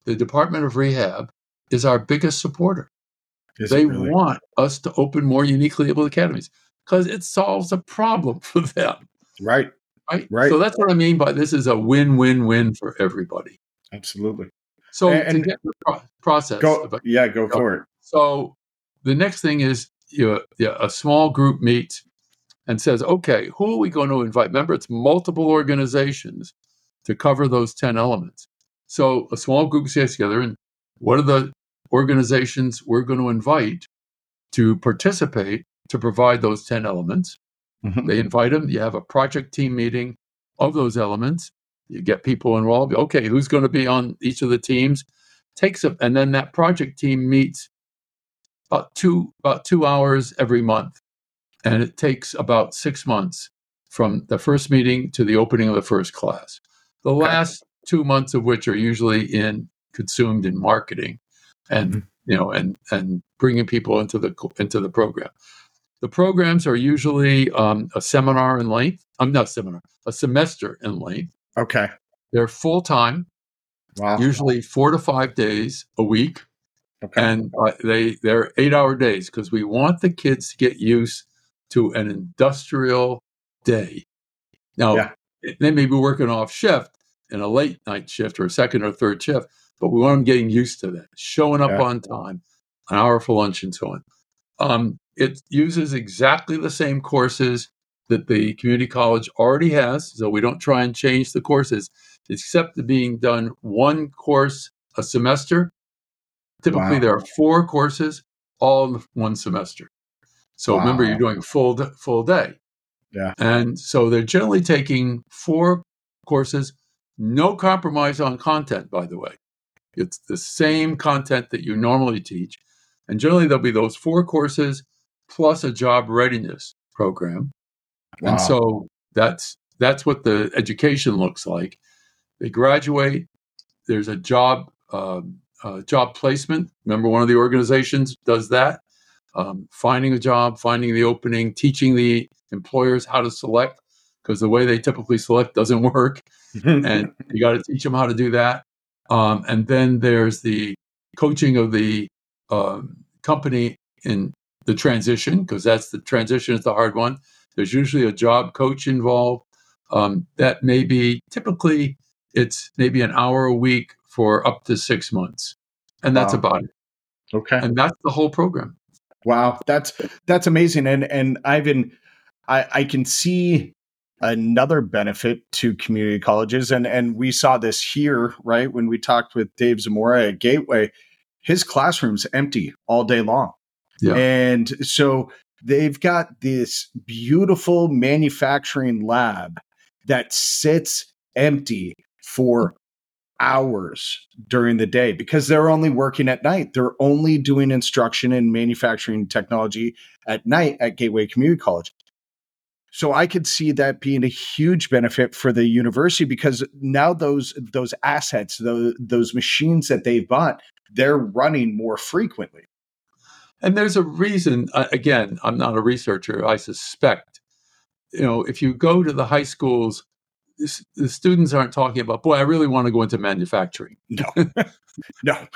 the Department of Rehab is our biggest supporter. Is they really? want us to open more uniquely able academies because it solves a problem for them. Right. Right? Right. So that's what I mean by this is a win win win for everybody. Absolutely. So And- to get the process, Go. Yeah. Go for it. so the next thing is you know, a small group meets and says, okay, who are we going to invite? Remember, it's multiple organizations to cover those 10 elements. So a small group gets together and what are the organizations we're going to invite to participate to provide those 10 elements? Mhm. They invite them. You have a project team meeting of those elements. You get people involved. Okay, who's going to be on each of the teams? Takes up, and then that project team meets about two about two hours every month, and it takes about six months from the first meeting to the opening of the first class. The last two months of which are usually in consumed in marketing, and Mhm. you know, and and bringing people into the into the program. The programs are usually um, a seminar in length. I'm not seminar, a semester in length. Okay. They're full time, Wow. usually four to five days a week, okay. and uh, they they're eight hour days because we want the kids to get used to an industrial day. Now Yeah. they may be working off shift in a late night shift or a second or third shift, but we want them getting used to that, showing up Yeah. on time, an hour for lunch, and so on. Um, it uses exactly the same courses that the community college already has, so we don't try and change the courses, except being done one course a semester. Typically, Wow. there are four courses all in one semester. So remember, you're doing a full full day. Yeah. And so they're generally taking four courses, no compromise on content, by the way. It's the same content that you normally teach. And generally, there'll be those four courses plus a job readiness program. Wow. And so that's that's what the education looks like. They graduate. There's a job um, uh, job placement. Remember, one of the organizations does that. Um, finding a job, finding the opening, teaching the employers how to select because the way they typically select doesn't work, and you got to teach them how to do that. Um, and then there's the coaching of the um, company in the transition because that's the transition is the hard one. There's usually a job coach involved. Um, that may be typically it's maybe an hour a week for up to six months, and that's Wow. about it. okay. And that's the whole program. Wow, that's that's amazing, and and Ivan, I I can see another benefit to community colleges, and and we saw this here, right, when we talked with Dave Zamora at Gateway. His classroom's empty all day long, Yeah. and so they've got this beautiful manufacturing lab that sits empty for hours during the day because they're only working at night. They're only doing instruction in manufacturing technology at night at Gateway Community College. So I could see that being a huge benefit for the university because now those those assets, those, those machines that they've bought, they're running more frequently. And there's a reason, uh, again, I'm not a researcher, I suspect, you know, if you go to the high schools, the students aren't talking about, boy, I really want to go into manufacturing. No, no,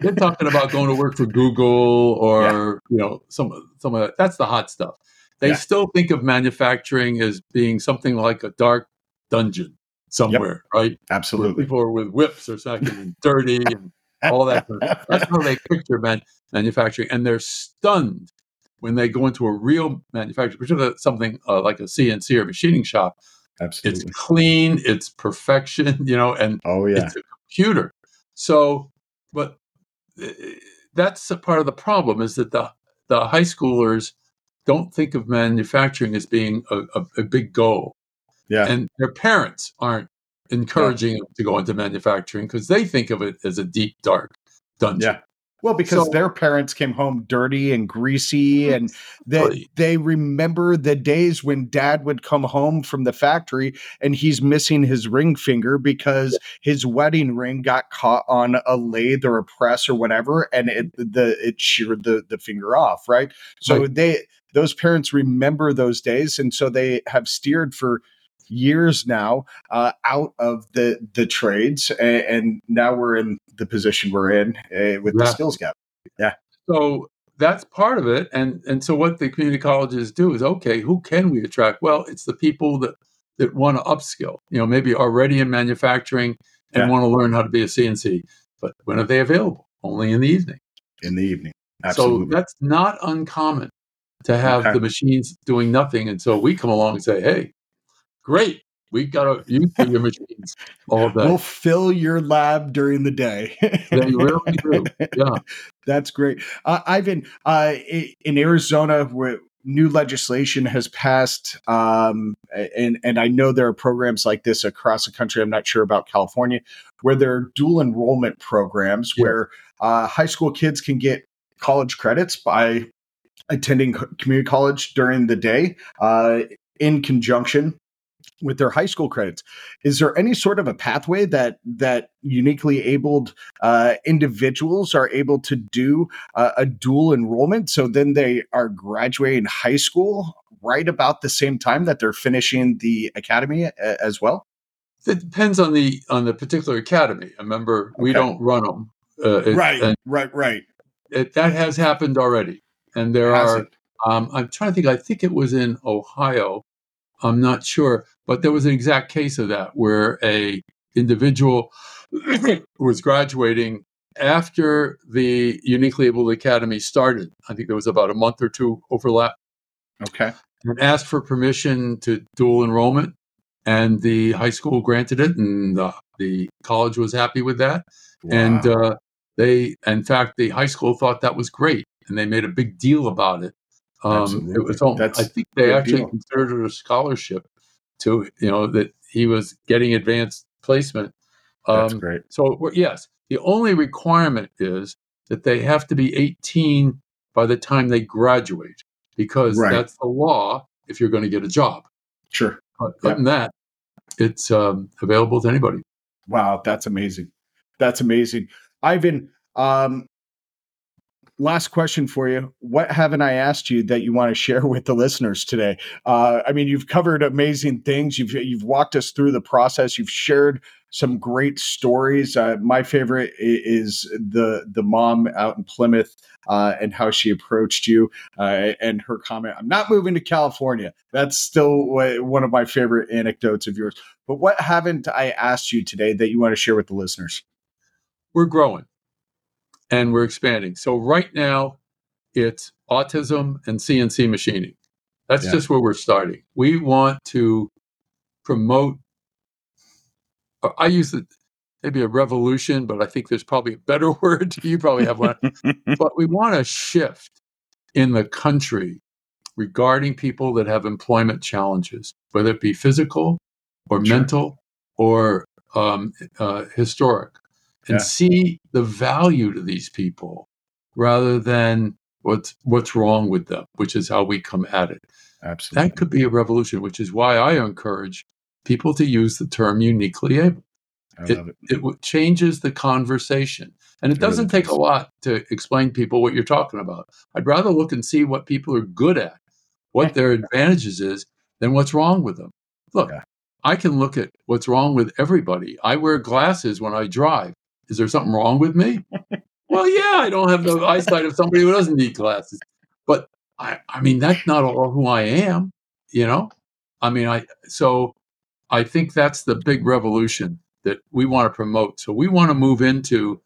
They're talking about going to work for Google or, you know, some, some of that. That's the hot stuff. They Yeah. still think of manufacturing as being something like a dark dungeon somewhere, right? absolutely. People are with whips or something and dirty and all that. That's how they picture man, manufacturing, and they're stunned when they go into a real manufacturer, particularly something uh, like a CNC or machining shop. Absolutely, It's clean, it's perfection, you know, and Oh yeah. it's a computer. So, but that's a part of the problem is that the the high schoolers don't think of manufacturing as being a, a, a big goal, Yeah. and their parents aren't encouraging them to go into manufacturing because they think of it as a deep, dark dungeon. Yeah. Well, because So- their parents came home dirty and greasy, and they they remember the days when Dad would come home from the factory and he's missing his ring finger because his wedding ring got caught on a lathe or a press or whatever, and it mm-hmm. the it sheared the the finger off. Right. So Right. they those parents remember those days, and so they have steered for years now uh, out of the the trades, and, and now we're in the position we're in uh, with the skills gap. Yeah. So that's part of it. And and so what the community colleges do is okay, who can we attract? Well, it's the people that that want to upskill, you know, maybe already in manufacturing and Yeah. want to learn how to be a CNC. But when are they available? Only in the evening. in the evening. Absolutely. So that's not uncommon to have Okay. the machines doing nothing. And so we come along and say, hey, great. We got to use your machines all day. we'll fill your lab during the day. they really do. Yeah. That's great. Uh, Ivan, uh, in Arizona, where new legislation has passed, um, and, and I know there are programs like this across the country. I'm not sure about California, where there are dual enrollment programs Yes. where uh, high school kids can get college credits by attending community college during the day uh, in conjunction with their high school credits. Is there any sort of a pathway that that uniquely abled uh, individuals are able to do uh, a dual enrollment? So then they are graduating high school right about the same time that they're finishing the academy a- as well. It depends on the on the particular academy. I remember, we don't run them. Uh, it- right, right. it, that has happened already, and there Has are. Um, I'm trying to think. I think it was in Ohio. I'm not sure, but there was an exact case of that where a individual was graduating after the uniquely abled academy started. I think there was about a month or two overlap, Okay. and asked for permission to dual enrollment, and the high school granted it, and the, the college was happy with that. And uh, they, in fact, the high school thought that was great, and they made a big deal about it. Um, it was, That's I think they actually deal. considered it a scholarship to, you know, that he was getting advanced placement. That's Um, great. so yes, The only requirement is that they have to be 18 by the time they graduate, because Right. that's the law if you're going to get a job. Sure. But other than that, it's um, available to anybody. Wow, that's amazing. That's amazing. Ivan, um, last question for you. What haven't I asked you that you want to share with the listeners today? Uh, I mean, you've covered amazing things. You've you've walked us through the process. You've shared some great stories. Uh, my favorite is the the mom out in Plymouth uh, and how she approached you uh, and her comment. I'm not moving to California. That's still one of my favorite anecdotes of yours. But what haven't I asked you today that you want to share with the listeners? We're growing and we're expanding. So right now, it's autism and CNC machining. That's Yeah. just where we're starting. We want to promote. uh, I use it maybe a revolution, but I think there's probably a better word. You probably have one. but we want a shift in the country regarding people that have employment challenges, whether it be physical or Sure. mental or um, uh, historic, and Yeah. see the value to these people rather than what's what's wrong with them, which is how we come at it. Absolutely. That could be a revolution, which is why I encourage people to use the term uniquely able I love it. it changes the conversation and it It doesn't take a lot to explain people what you're talking about i'd rather look and see what people are good at what their advantages is than what's wrong with them look Yeah. i can look at what's wrong with everybody i wear glasses when i drive is there something wrong with me well yeah i don't have the eyesight of somebody who doesn't need glasses but i i mean that's not all who i am you know i mean i so i think that's the big revolution that we want to promote. So we want to move into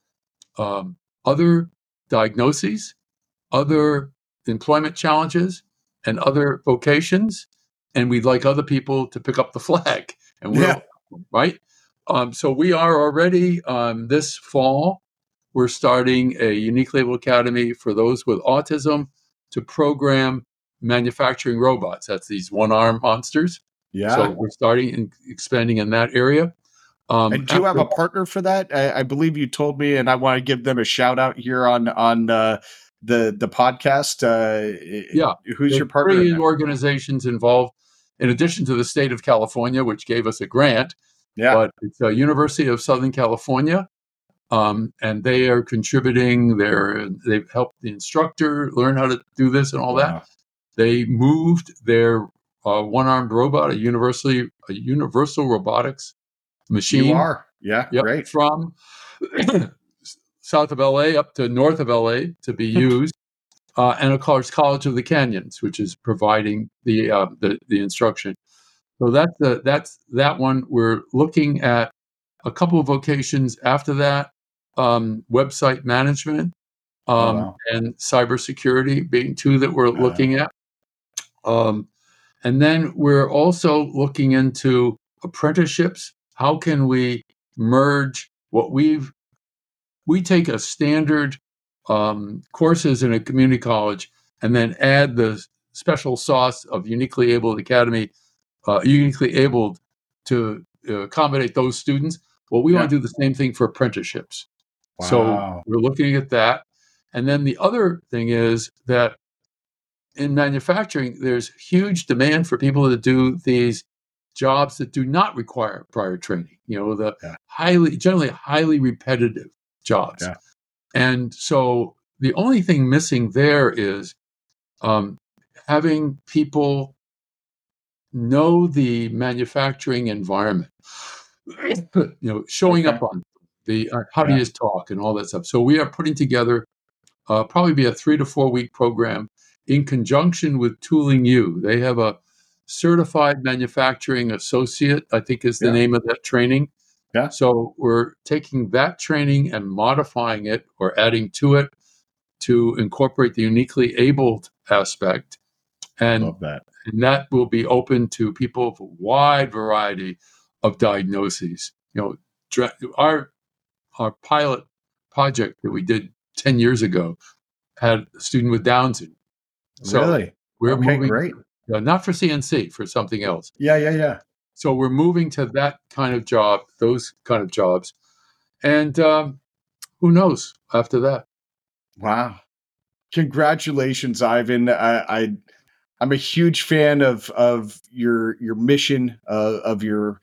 um, other diagnoses, other employment challenges, and other vocations, and we'd like other people to pick up the flag. And we're Yeah. right. Um, so we are already um, this fall. We're starting a uniquely abled academy for those with autism to program manufacturing robots. That's these one-arm monsters. Yeah. So we're starting and expanding in that area. Um, and do you have a partner for that? I, I believe you told me, and I want to give them a shout out here on on uh, the the podcast. Uh, Yeah. who's your partner? three organizations involved, in addition to the state of California, which gave us a grant. Yeah, But it's a University of Southern California, um, and they are contributing. They're they've helped the instructor learn how to do this and all that. They moved their uh, one-armed robot, a universally a universal robotics machine. You are, yeah, Yep, great. from south of LA up to north of LA to be used, uh, and of course College of the Canyons, which is providing the uh, the, the instruction. So that's the, that's that one. We're looking at a couple of vocations after that: um, website management um, Oh, wow. and cybersecurity being two that we're Uh. looking at. Um, and then we're also looking into apprenticeships. How can we merge what we've we take a standard um, courses in a community college and then add the special sauce of uniquely abled academy, uh, uniquely able to uh, accommodate those students. Well, we want to do the same thing for apprenticeships. So we're looking at that. And then the other thing is that in manufacturing, there's huge demand for people to do these jobs that do not require prior training. You know, the Yeah. highly, generally highly repetitive jobs. Yeah. And so the only thing missing there is um, having people know the manufacturing environment. you know, showing Okay. up on the uh, how do you talk and all that stuff. So we are putting together uh, probably be a three to four week program in conjunction with Tooling U. They have a certified manufacturing associate, I think is the Yeah. name of that training. Yeah. So we're taking that training and modifying it or adding to it to incorporate the uniquely abled aspect. And Love that. and that will be open to people of a wide variety of diagnoses. You know, our our pilot project that we did ten years ago had a student with Down syndrome. So really? we're okay, moving, great. uh, not for CNC, for something else. Yeah, yeah, yeah. So we're moving to that kind of job, those kind of jobs, and um, who knows after that? Wow. Congratulations, Ivan. I, I I'm a huge fan of of your your mission uh, of your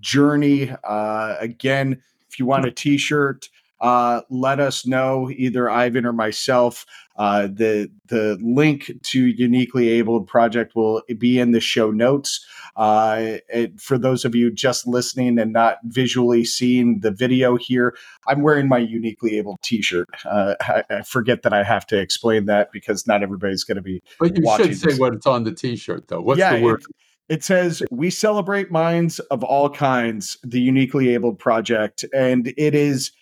journey. Uh, again, if you want a T-shirt, uh, let us know, either Ivan or myself. Uh, the the link to Uniquely Abled Project will be in the show notes. Uh, it, for those of you just listening and not visually seeing the video here, I'm wearing my Uniquely Abled T-shirt. Uh, I, I, forget that I have to explain that because not everybody's going to be. But you should say this. what's on the T-shirt, though. What's yeah, the word? It, it says, We celebrate minds of all kinds, the Uniquely Abled Project. And it is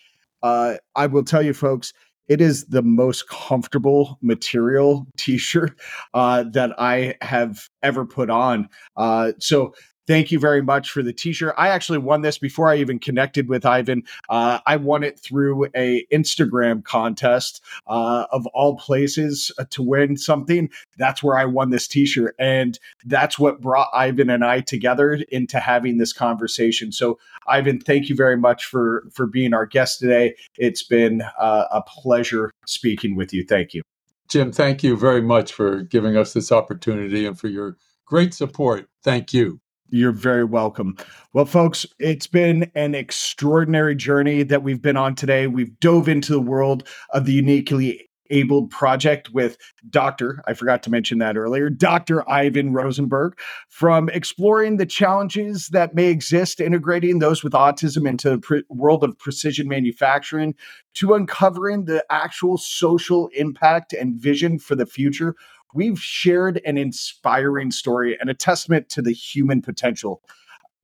uh, I will tell you, folks, it is the most comfortable material t-shirt uh, that I have ever put on. Uh, so thank you very much for the t-shirt. I actually won this before i even connected with ivan. Uh, i won it through a instagram contest uh, of all places uh, to win something. That's where i won this t-shirt and that's what brought ivan and i together into having this conversation. So ivan thank you very much for for being our guest today. It's been uh, a pleasure speaking with you. Thank you. Jim thank you very much for giving us this opportunity and for your great support. Thank you you're very welcome. Well, folks, it's been an extraordinary journey that we've been on today. We've dove into the world of the uniquely abled project with Dr. I forgot to mention that earlier, Dr. Ivan Rosenberg, from exploring the challenges that may exist integrating those with autism into the pre- world of precision manufacturing to uncovering the actual social impact and vision for the future we've shared an inspiring story and a testament to the human potential.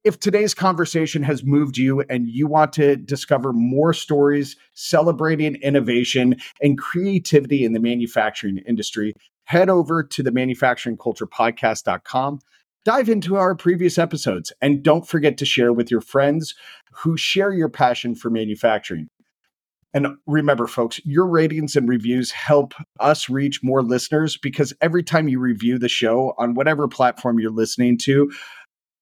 If today's conversation has moved you and you want to discover more stories celebrating innovation and creativity in the manufacturing industry, head over to the manufacturingculturepodcast.com. Dive into our previous episodes and don't forget to share with your friends who share your passion for manufacturing. And remember, folks, your ratings and reviews help us reach more listeners because every time you review the show on whatever platform you're listening to,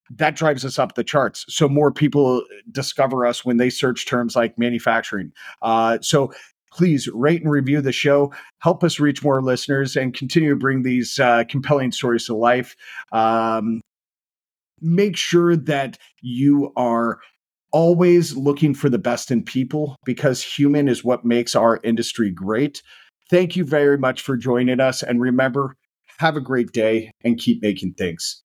that drives us up the charts. So more people discover us when they search terms like manufacturing. Uh, so please rate and review the show, help us reach more listeners, and continue to bring these uh, compelling stories to life. Um, make sure that you are always looking for the best in people because human is what makes our industry great. Thank you very much for joining us. And remember, have a great day and keep making things.